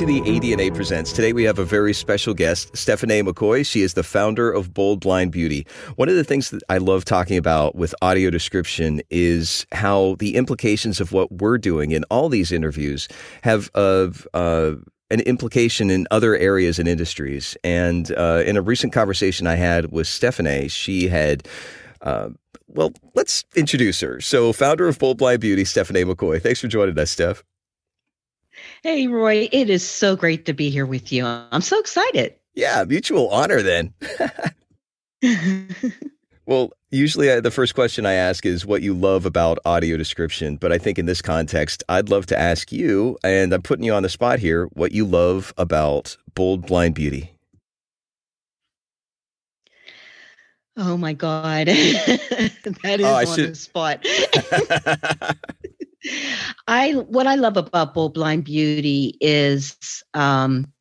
to the ADNA Presents. Today we have a very special guest, Stephanie McCoy. She is the founder of Bold Blind Beauty. One of the things that I love talking about with audio description is how the implications of what we're doing in all these interviews have uh, uh, an implication in other areas and industries. And uh, in a recent conversation I had with Stephanie, she had. Uh, well, let's introduce her. So, founder of Bold Blind Beauty, Stephanie McCoy. Thanks for joining us, Steph. Hey, Roy, it is so great to be here with you. I'm so excited. Yeah, mutual honor then. well, usually I, the first question I ask is what you love about audio description. But I think in this context, I'd love to ask you, and I'm putting you on the spot here, what you love about Bold Blind Beauty. Oh my God. that oh, is oh, on should... the spot. I what I love about Bold Blind Beauty is um,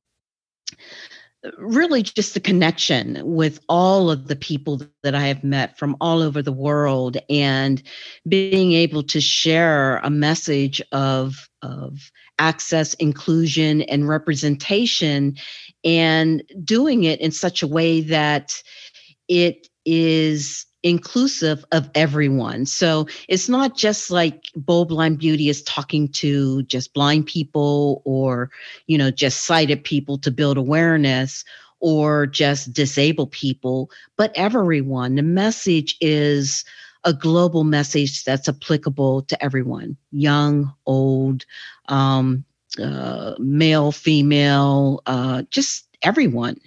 really just the connection with all of the people that I have met from all over the world and being able to share a message of of access, inclusion, and representation, and doing it in such a way that it is inclusive of everyone. So it's not just like Bold Blind Beauty is talking to just blind people or, you know, just sighted people to build awareness or just disabled people, but everyone. The message is a global message that's applicable to everyone, young, old, um, uh, male, female, uh, just everyone.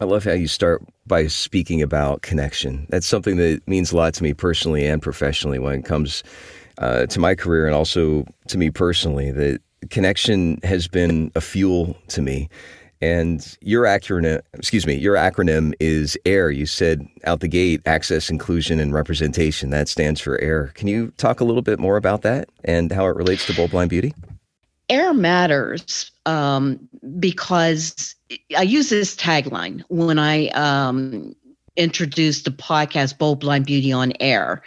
I love how you start by speaking about connection. That's something that means a lot to me personally and professionally when it comes uh, to my career and also to me personally. That connection has been a fuel to me. And your acronym, excuse me, your acronym is AIR. You said out the gate, access, inclusion, and representation. That stands for AIR. Can you talk a little bit more about that and how it relates to Bold Blind Beauty? air matters um, because I use this tagline when I um, introduced the podcast Bold Blind Beauty on Air.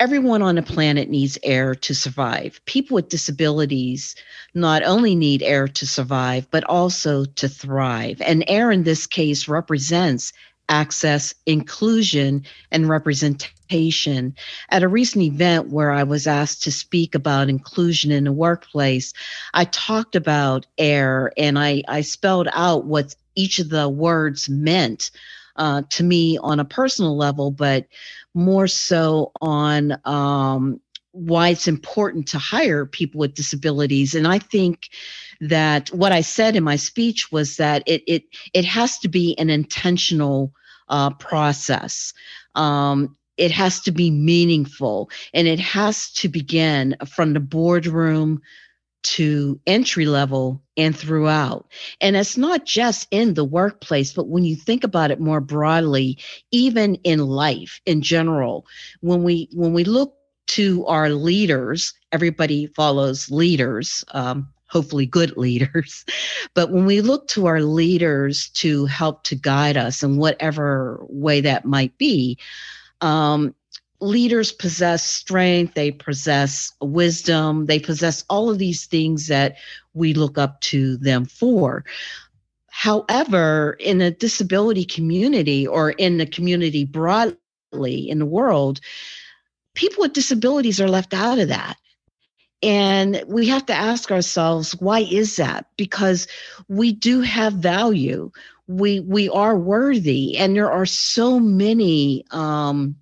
Everyone on the planet needs air to survive. People with disabilities not only need air to survive, but also to thrive. And air in this case represents access, inclusion, and representation. At a recent event where I was asked to speak about inclusion in the workplace, I talked about air and I, I spelled out what each of the words meant uh, to me on a personal level, but more so on um, why it's important to hire people with disabilities. And I think that what I said in my speech was that it it it has to be an intentional uh, process. Um, it has to be meaningful and it has to begin from the boardroom to entry level and throughout. And it's not just in the workplace, but when you think about it more broadly, even in life in general, when we when we look to our leaders, everybody follows leaders. Um, hopefully good leaders. But when we look to our leaders to help to guide us in whatever way that might be, um, leaders possess strength, they possess wisdom, they possess all of these things that we look up to them for. However, in a disability community or in the community broadly in the world, people with disabilities are left out of that. And we have to ask ourselves, why is that? Because we do have value. We we are worthy, and there are so many um,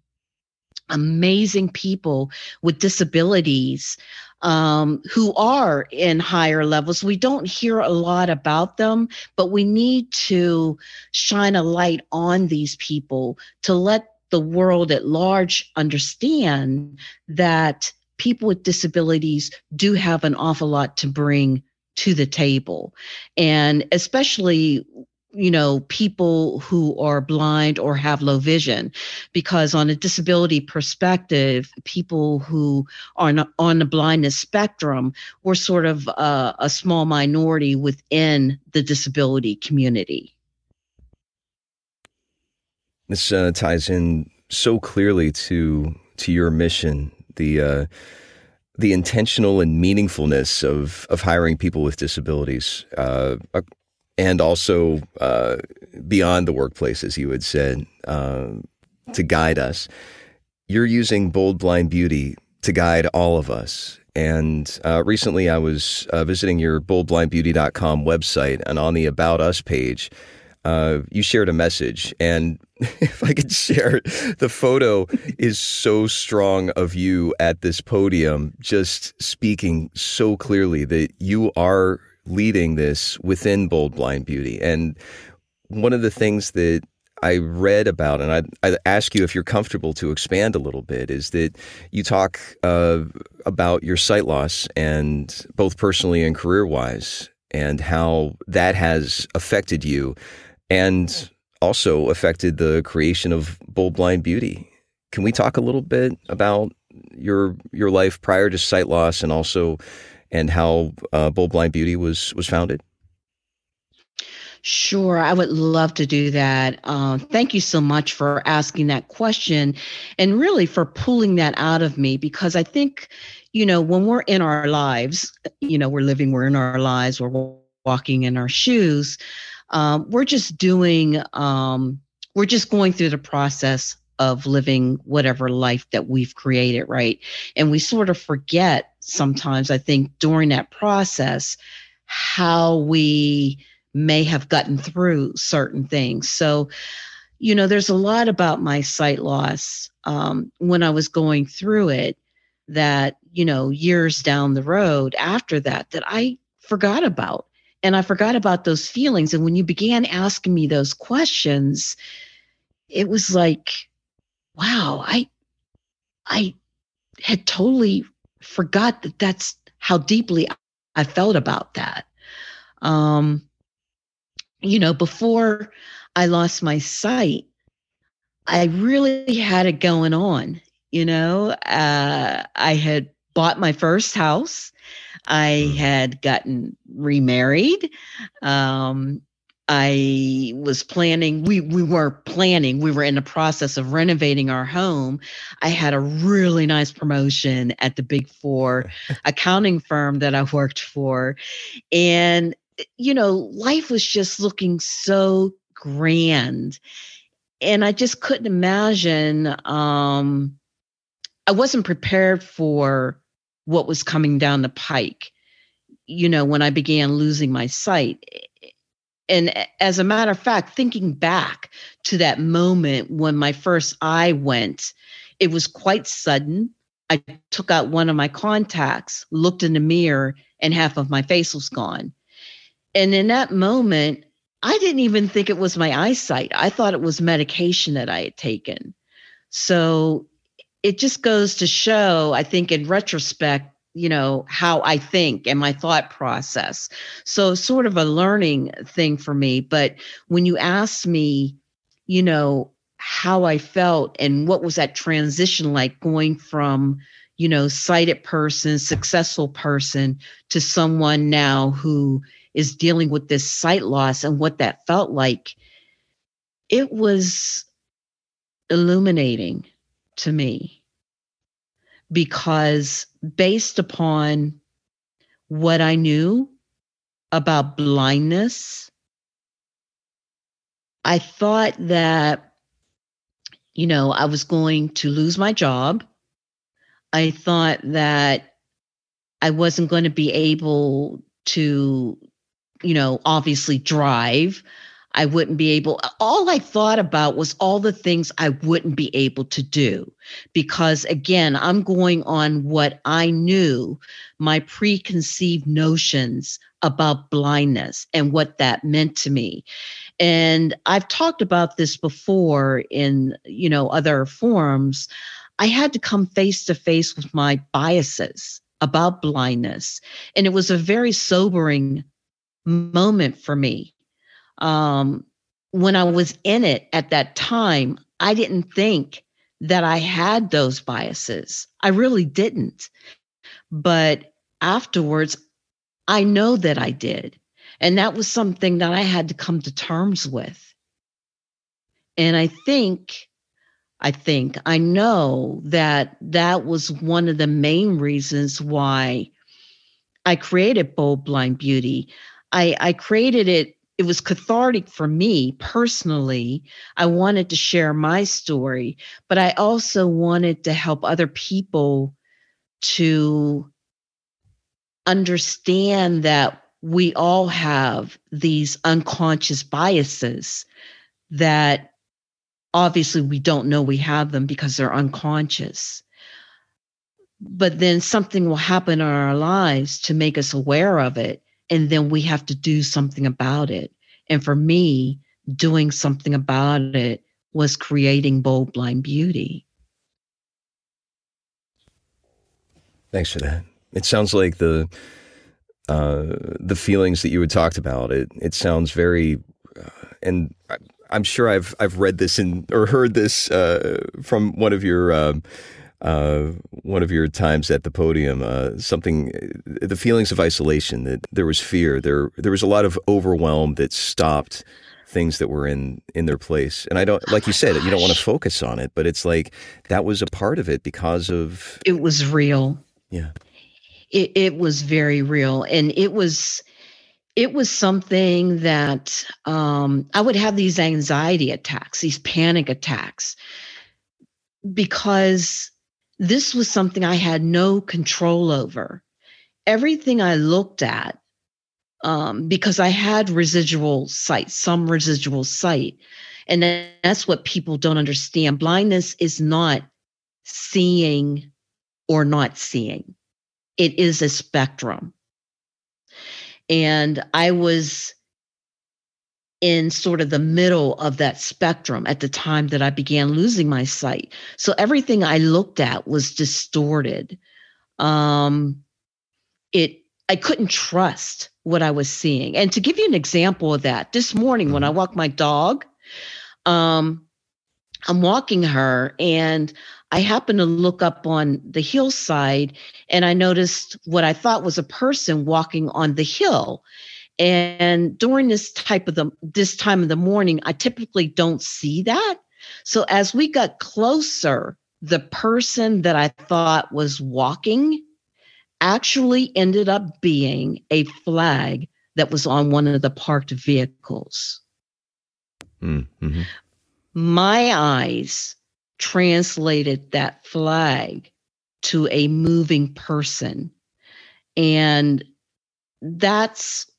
amazing people with disabilities um, who are in higher levels. We don't hear a lot about them, but we need to shine a light on these people to let the world at large understand that people with disabilities do have an awful lot to bring to the table. And especially you know, people who are blind or have low vision, because on a disability perspective, people who are on the blindness spectrum, we're sort of uh, a small minority within the disability community. This uh, ties in so clearly to to your mission the uh, the intentional and meaningfulness of of hiring people with disabilities, uh, and also uh, beyond the workplace, as you had said, uh, to guide us. You're using Bold Blind Beauty to guide all of us. And uh, recently, I was uh, visiting your boldblindbeauty.com website, and on the About Us page, uh, you shared a message. And if I could share, the photo is so strong of you at this podium, just speaking so clearly that you are leading this within Bold Blind Beauty. And one of the things that I read about, and I, I ask you if you're comfortable to expand a little bit, is that you talk uh, about your sight loss and both personally and career wise, and how that has affected you and also affected the creation of Bold Blind Beauty. Can we talk a little bit about your your life prior to sight loss and also and how uh, Bold Blind Beauty was was founded? Sure, I would love to do that. Uh, thank you so much for asking that question and really for pulling that out of me because I think, you know, when we're in our lives, you know, we're living, we're in our lives, we're walking in our shoes, um, we're just doing, um, we're just going through the process of living whatever life that we've created, right? And we sort of forget sometimes, I think, during that process, how we may have gotten through certain things. So, you know, there's a lot about my sight loss um, when I was going through it that, you know, years down the road after that, that I forgot about. And I forgot about those feelings. And when you began asking me those questions, it was like, wow, I, I had totally forgot that that's how deeply I felt about that. Um, you know, before I lost my sight, I really had it going on. You know, uh, I had bought my first house. I mm. had gotten remarried. Um, I was planning, we, we were planning, we were in the process of renovating our home. I had a really nice promotion at the big four accounting firm that I worked for. And, you know, life was just looking so grand. And I just couldn't imagine, um, I wasn't prepared for what was coming down the pike. You know, when I began losing my sight, and as a matter of fact, thinking back to that moment when my first eye went, it was quite sudden. I took out one of my contacts, looked in the mirror, and half of my face was gone. And in that moment, I didn't even think it was my eyesight. I thought it was medication that I had taken. So it just goes to show, I think, in retrospect, you know how i think and my thought process. So sort of a learning thing for me but when you ask me you know how i felt and what was that transition like going from you know sighted person successful person to someone now who is dealing with this sight loss and what that felt like it was illuminating to me because based upon what I knew about blindness, I thought that, you know, I was going to lose my job. I thought that I wasn't going to be able to, you know, obviously drive. I wouldn't be able, all I thought about was all the things I wouldn't be able to do. Because again, I'm going on what I knew, my preconceived notions about blindness and what that meant to me. And I've talked about this before in, you know, other forums. I had to come face to face with my biases about blindness. And it was a very sobering moment for me um, when I was in it at that time, I didn't think that I had those biases. I really didn't. But afterwards, I know that I did. And that was something that I had to come to terms with. And I think I think. I know that that was one of the main reasons why I created Bold Blind Beauty. I, I created it, it was cathartic for me personally. I wanted to share my story, but I also wanted to help other people to understand that we all have these unconscious biases that obviously we don't know we have them because they're unconscious. But then something will happen in our lives to make us aware of it. And then we have to do something about it. And for me, doing something about it was creating Bold Blind Beauty. Thanks for that. It sounds like the uh, the feelings that you had talked about. It it sounds very, uh, and I'm sure I've I've read this in or heard this uh, from one of your um, uh, one of your times at the podium. Uh, something, the feelings of isolation. That there was fear. There there was a lot of overwhelm that stopped things that were in in their place. And I don't, like you said, you don't want to focus on it, but it's like that was a part of it because of it was real. Yeah, it, it was very real, and it was it was something that um, I would have these anxiety attacks, these panic attacks, because this was something I had no control over. Everything I looked at, um, because I had residual sight, some residual sight. And that's what people don't understand. Blindness is not seeing or not seeing, it is a spectrum. And I was in sort of the middle of that spectrum at the time that I began losing my sight. So everything I looked at was distorted. Um, it I couldn't trust what I was seeing. And to give you an example of that, this morning when I mm-hmm. walk my dog, um, I'm walking her and I happened to look up on the hillside and I noticed what I thought was a person walking on the hill. And during this type of the this time of the morning, I typically don't see that. So as we got closer, the person that I thought was walking actually ended up being a flag that was on one of the parked vehicles. Mm-hmm. My eyes translated that flag to a moving person. And that's,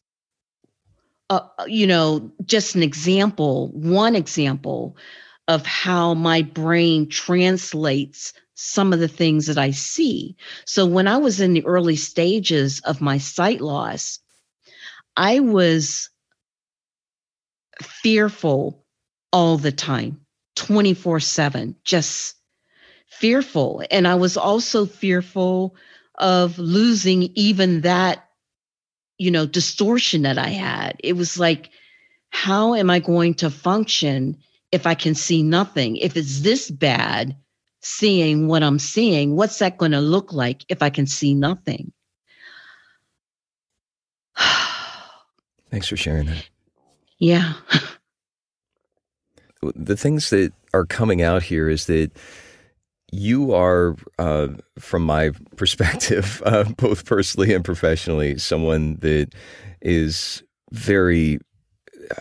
uh, you know, just an example, one example of how my brain translates some of the things that I see. So when I was in the early stages of my sight loss, I was fearful all the time. 24 7, just fearful. And I was also fearful of losing even that, you know, distortion that I had. It was like, how am I going to function if I can see nothing? If it's this bad, seeing what I'm seeing, what's that going to look like if I can see nothing? Thanks for sharing that. Yeah. the things that are coming out here is that you are, uh, from my perspective, uh, both personally and professionally, someone that is very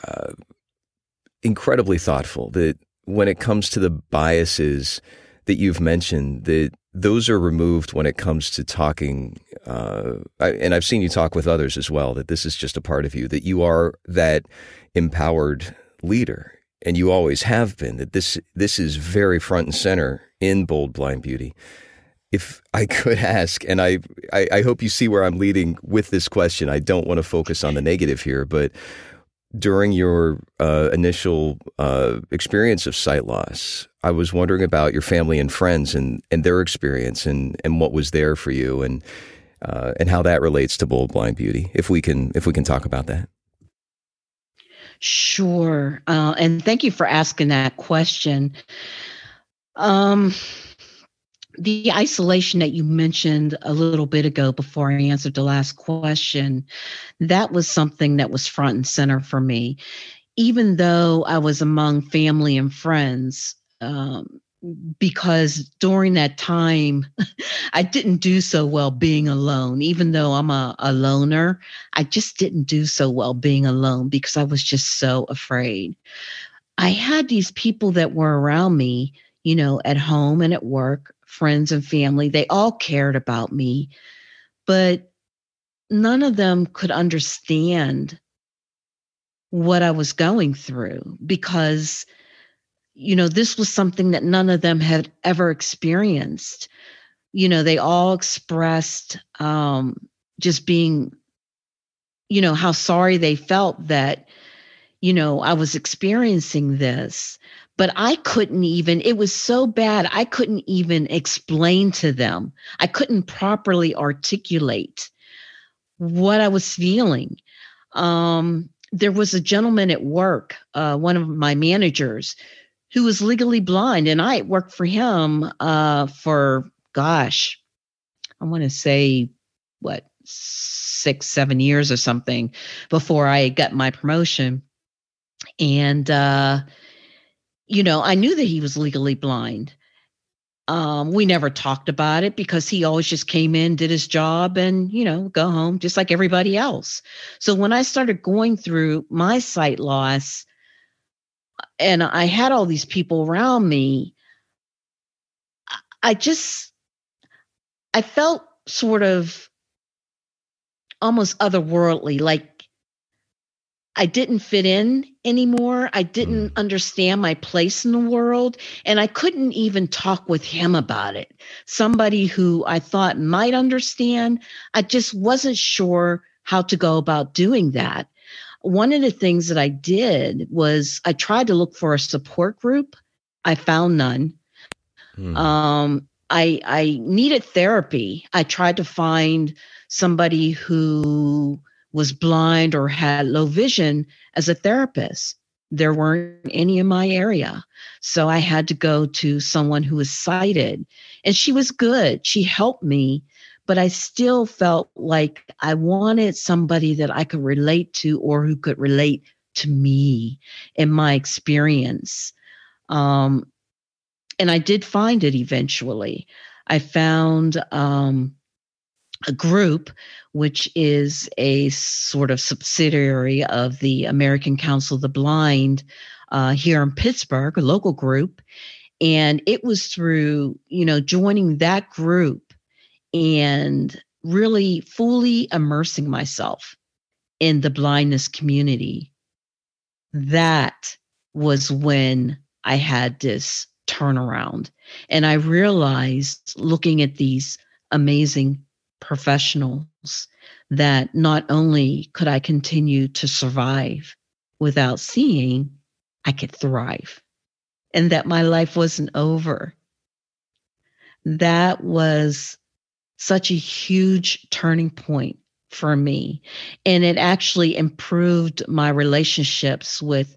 uh, incredibly thoughtful. That when it comes to the biases that you've mentioned, that those are removed when it comes to talking. Uh, I, and I've seen you talk with others as well. That this is just a part of you. That you are that empowered leader and you always have been, that this this is very front and center in Bold Blind Beauty. If I could ask, and I, I, I hope you see where I'm leading with this question. I don't want to focus on the negative here, but during your uh, initial uh, experience of sight loss, I was wondering about your family and friends and, and their experience and, and what was there for you and uh, and how that relates to bold blind beauty. If we can if we can talk about that. Sure. Uh, and thank you for asking that question. Um, the isolation that you mentioned a little bit ago before I answered the last question, that was something that was front and center for me. Even though I was among family and friends, um, because during that time, I didn't do so well being alone. Even though I'm a, a loner, I just didn't do so well being alone because I was just so afraid. I had these people that were around me, you know, at home and at work, friends and family. They all cared about me, but none of them could understand what I was going through because you know, this was something that none of them had ever experienced. You know, they all expressed um, just being, you know, how sorry they felt that, you know, I was experiencing this. But I couldn't even, it was so bad, I couldn't even explain to them. I couldn't properly articulate what I was feeling. Um, there was a gentleman at work, uh, one of my managers, who was legally blind, and I worked for him uh, for gosh, I want to say what six, seven years or something before I got my promotion, and uh, you know I knew that he was legally blind. Um, we never talked about it because he always just came in, did his job, and you know, go home just like everybody else. So when I started going through my sight loss, and I had all these people around me, I just I felt sort of almost otherworldly, like I didn't fit in anymore. I didn't mm. understand my place in the world. And I couldn't even talk with him about it. Somebody who I thought might understand, I just wasn't sure how to go about doing that one of the things that I did was I tried to look for a support group. I found none. Mm. Um, I I needed therapy. I tried to find somebody who was blind or had low vision as a therapist. There weren't any in my area. So I had to go to someone who was sighted. And she was good. She helped me but I still felt like I wanted somebody that I could relate to or who could relate to me and my experience. Um, and I did find it eventually. I found um, a group which is a sort of subsidiary of the American Council of the Blind uh, here in Pittsburgh, a local group. And it was through, you know, joining that group and really fully immersing myself in the blindness community, that was when I had this turnaround. And I realized looking at these amazing professionals that not only could I continue to survive without seeing, I could thrive and that my life wasn't over. That was such a huge turning point for me. And it actually improved my relationships with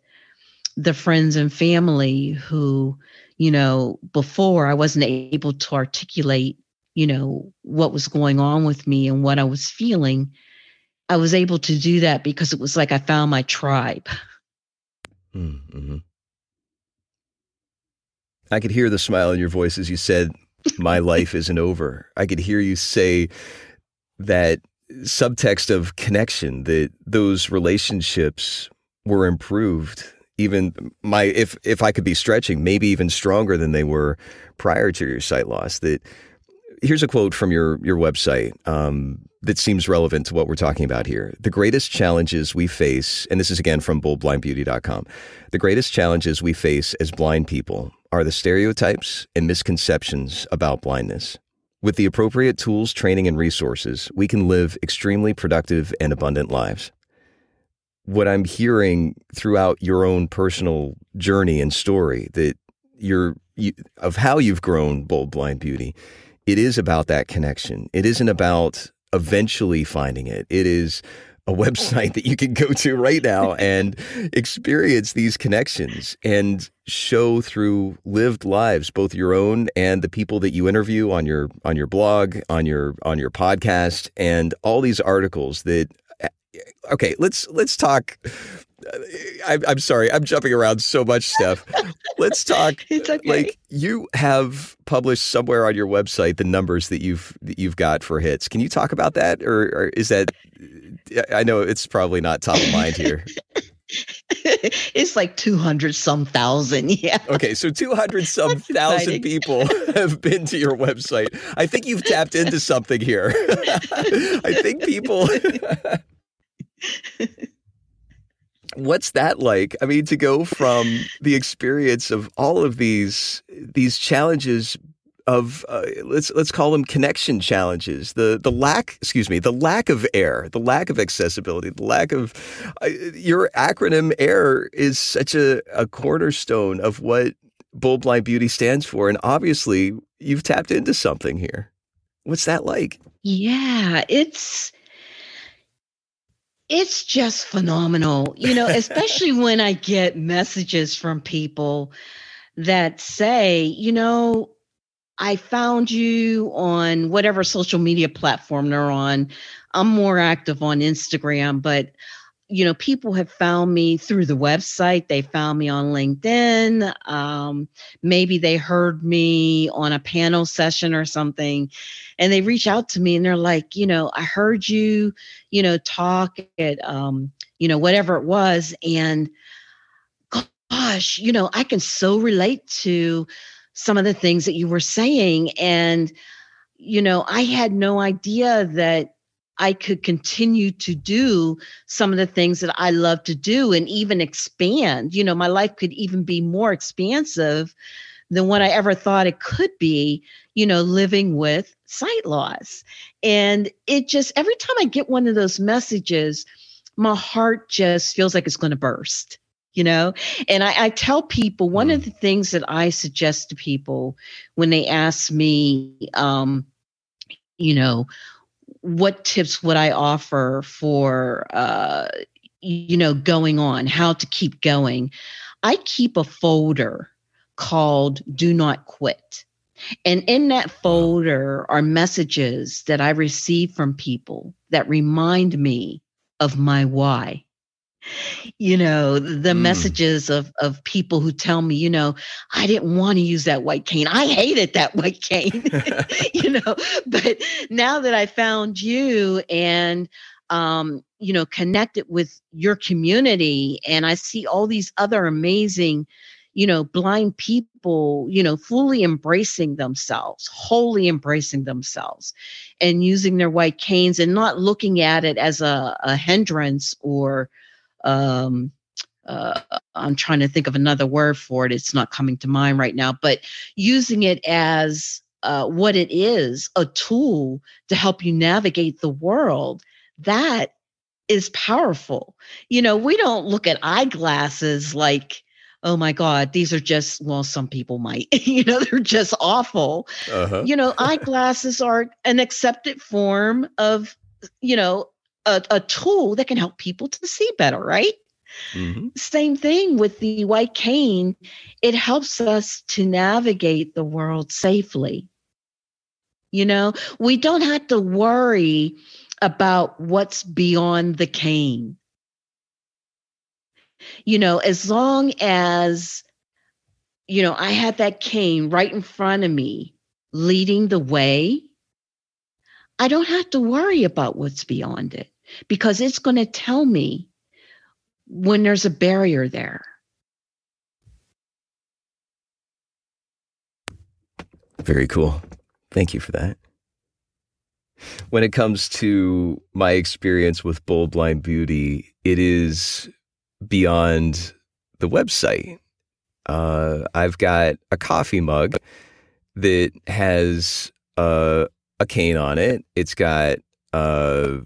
the friends and family who, you know, before I wasn't able to articulate, you know, what was going on with me and what I was feeling. I was able to do that because it was like I found my tribe. Mm-hmm. I could hear the smile in your voice as you said, my life isn't over. I could hear you say that subtext of connection, that those relationships were improved. Even my, if if I could be stretching, maybe even stronger than they were prior to your sight loss. That here's a quote from your your website um, that seems relevant to what we're talking about here. The greatest challenges we face, and this is again from boldblindbeauty.com. The greatest challenges we face as blind people are the stereotypes and misconceptions about blindness. With the appropriate tools, training, and resources, we can live extremely productive and abundant lives. What I'm hearing throughout your own personal journey and story that you're you, of how you've grown Bold Blind Beauty, it is about that connection. It isn't about eventually finding it. It is a website that you can go to right now and experience these connections and show through lived lives both your own and the people that you interview on your on your blog on your on your podcast and all these articles that eh, okay let's let's talk eh, I, I'm sorry, I'm jumping around so much, Steph. Let's talk. It's okay. Like you have published somewhere on your website the numbers that you've that you've got for hits. Can you talk about that, or, or is that? I know it's probably not top of mind here. it's like 200 some thousand. Yeah. Okay. So 200 some thousand people have been to your website. I think you've tapped into something here. I think people. What's that like? I mean, to go from the experience of all of these these challenges of uh, let's let's call them connection challenges. The the lack, excuse me, the lack of air, the lack of accessibility, the lack of uh, your acronym AIR is such a, a cornerstone of what Bold Blind Beauty stands for, and obviously you've tapped into something here. What's that like? Yeah, it's it's just phenomenal. You know, especially when I get messages from people that say, you know, I found you on whatever social media platform they're on. I'm more active on Instagram, but you know, people have found me through the website. They found me on LinkedIn. Um, maybe they heard me on a panel session or something, and they reach out to me and they're like, you know, I heard you, you know, talk at, um, you know, whatever it was, and gosh, you know, I can so relate to some of the things that you were saying. And, you know, I had no idea that I could continue to do some of the things that I love to do and even expand. You know, my life could even be more expansive than what I ever thought it could be, you know, living with sight loss. And it just, every time I get one of those messages, my heart just feels like it's going to burst you know? And I, I, tell people one mm. of the things that i suggest to people when they ask me um you know what tips would i offer for uh you know going on how to keep going i keep a folder called do not quit. And in that folder are messages that i receive from people that remind me of my why you know the mm. messages of of people who tell me you know i didn't want to use that white cane i hated that white cane you know but now that i found you and um you know connected with your community and i see all these other amazing you know blind people you know fully embracing themselves wholly embracing themselves and using their white canes and not looking at it as a, a hindrance or um, uh, I'm trying to think of another word for it. It's not coming to mind right now, but using it as uh, what it is a tool to help you navigate the world that is powerful. You know, we don't look at eyeglasses like, oh my God, these are just, well, some people might, you know, they're just awful. Uh-huh. You know, eyeglasses are an accepted form of, you know, a, a tool that can help people to see better, right? Mm-hmm. Same thing with the white cane. It helps us to navigate the world safely. You know, we don't have to worry about what's beyond the cane. You know, as long as, you know, I had that cane right in front of me leading the way, I don't have to worry about what's beyond it because it's going to tell me when there's a barrier there. Very cool. Thank you for that. When it comes to my experience with Bold Blind Beauty, it is beyond the website. Uh, I've got a coffee mug that has uh, a cane on it. It's got uh,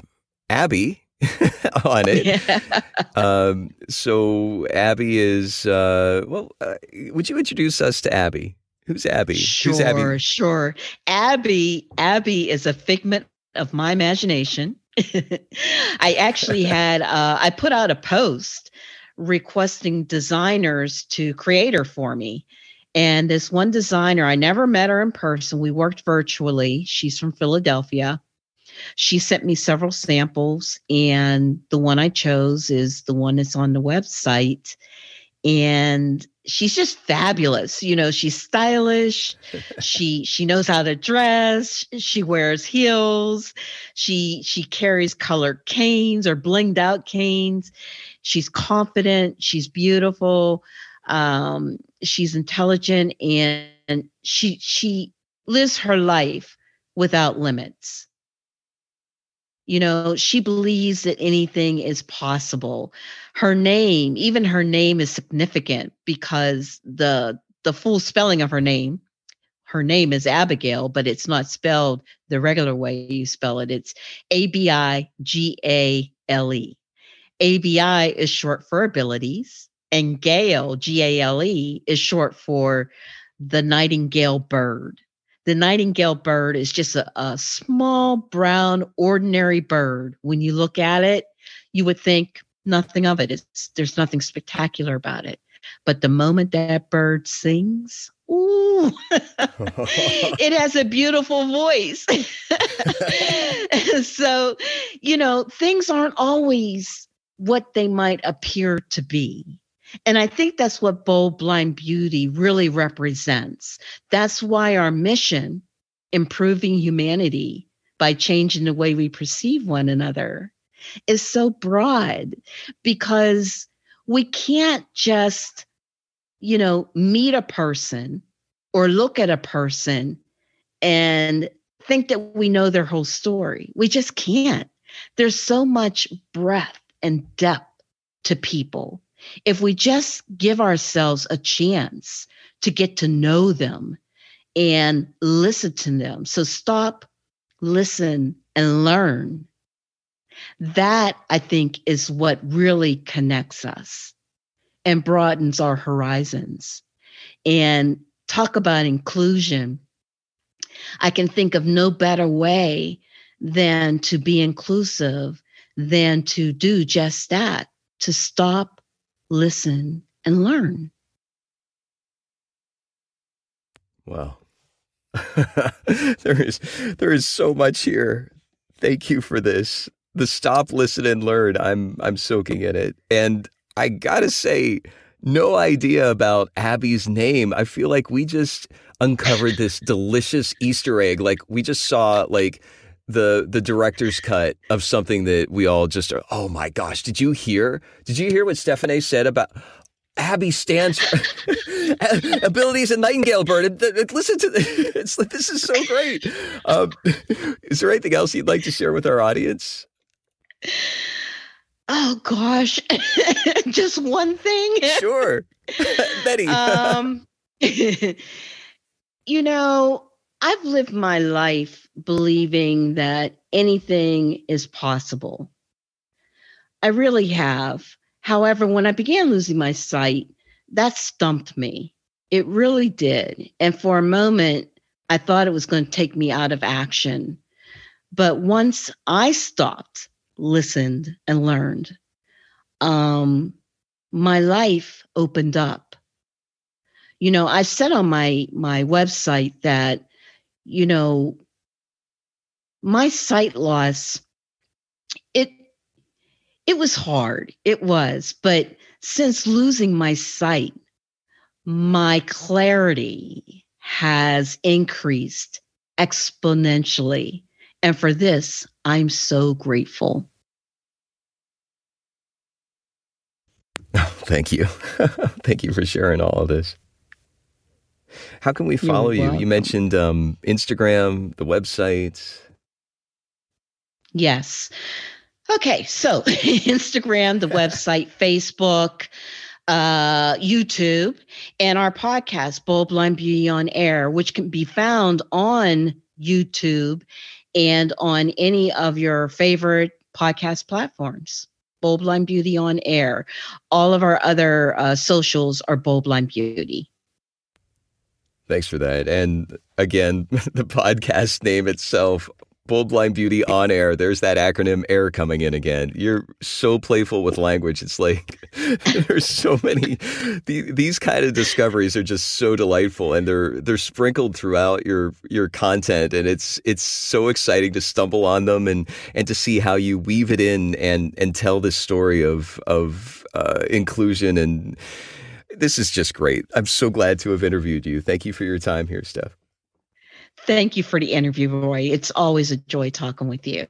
Abby on it. Yeah. Um, so Abby is uh, well. Uh, would you introduce us to Abby? Who's Abby? Sure, Who's Abby? sure. Abby, Abby is a figment of my imagination. I actually had uh, I put out a post requesting designers to create her for me. And this one designer, I never met her in person. We worked virtually. She's from Philadelphia she sent me several samples, and the one I chose is the one that's on the website. And she's just fabulous. You know, she's stylish. she she knows how to dress. She wears heels. She she carries colored canes or blinged out canes. She's confident. She's beautiful. Um, she's intelligent, and, and she she lives her life without limits. You know, she believes that anything is possible. Her name, even her name is significant because the the full spelling of her name, her name is Abigail, but it's not spelled the regular way you spell it. It's A B I G A L E. ABI is short for abilities, and Gale, G A L E, is short for the nightingale bird. The nightingale bird is just a, a small, brown, ordinary bird. When you look at it, you would think nothing of it. It's, there's nothing spectacular about it. But the moment that bird sings, ooh, it has a beautiful voice. so, you know, things aren't always what they might appear to be. And I think that's what Bold Blind Beauty really represents. That's why our mission, improving humanity by changing the way we perceive one another, is so broad because we can't just, you know, meet a person or look at a person and think that we know their whole story. We just can't. There's so much breadth and depth to people if we just give ourselves a chance to get to know them and listen to them. So stop, listen, and learn. That I think is what really connects us and broadens our horizons. And talk about inclusion. I can think of no better way than to be inclusive than to do just that, to stop, listen, and learn. Wow. there is there is so much here. Thank you for this. The stop, listen, and learn. I'm I'm soaking in it. And I gotta say, no idea about Abby's name. I feel like we just uncovered this delicious Easter egg. Like we just saw like the the director's cut of something that we all just are, oh my gosh did you hear? Did you hear what stephanie said about abby stands for abilities in nightingale bird? Listen to this it's like this is so great. Um, is there anything else you'd like to share with our audience? Oh gosh. Just one thing? Sure. Betty. Um you know I've lived my life believing that anything is possible. I really have. However, when I began losing my sight, that stumped me. It really did. And for a moment, I thought it was going to take me out of action. But once I stopped, listened, and learned, um, my life opened up. You know, I said on my my website that you know, my sight loss, it it was hard. It was, but since losing my sight, my clarity has increased exponentially. And for this, I'm so grateful. Thank you. thank you for sharing all of this. How can we follow you? You mentioned um, Instagram, the website. Yes. Okay, so Instagram, the website, Facebook, uh, YouTube, and our podcast, Bold Blind Beauty on Air, which can be found on YouTube and on any of your favorite podcast platforms. Bold Blind Beauty on Air. All of our other uh, socials are Bold Blind Beauty. Thanks for that. And again, the podcast name itself, Bold Blind Beauty on air. There's that acronym AIR coming in again. You're so playful with language. It's like there's so many the, these kind of discoveries are just so delightful and they're they're sprinkled throughout your your content and it's it's so exciting to stumble on them and and to see how you weave it in and and tell this story of of uh, inclusion and this is just great. I'm so glad to have interviewed you. Thank you for your time here, Steph. Thank you for the interview, Roy. It's always a joy talking with you.